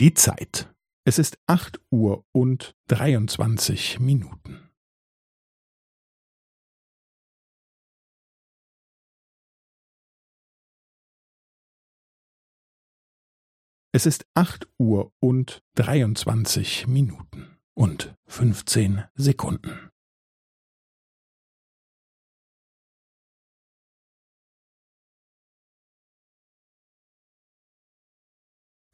Die Zeit. Es ist acht Uhr und dreiundzwanzig Minuten. Es ist acht Uhr und dreiundzwanzig Minuten und fünfzehn Sekunden.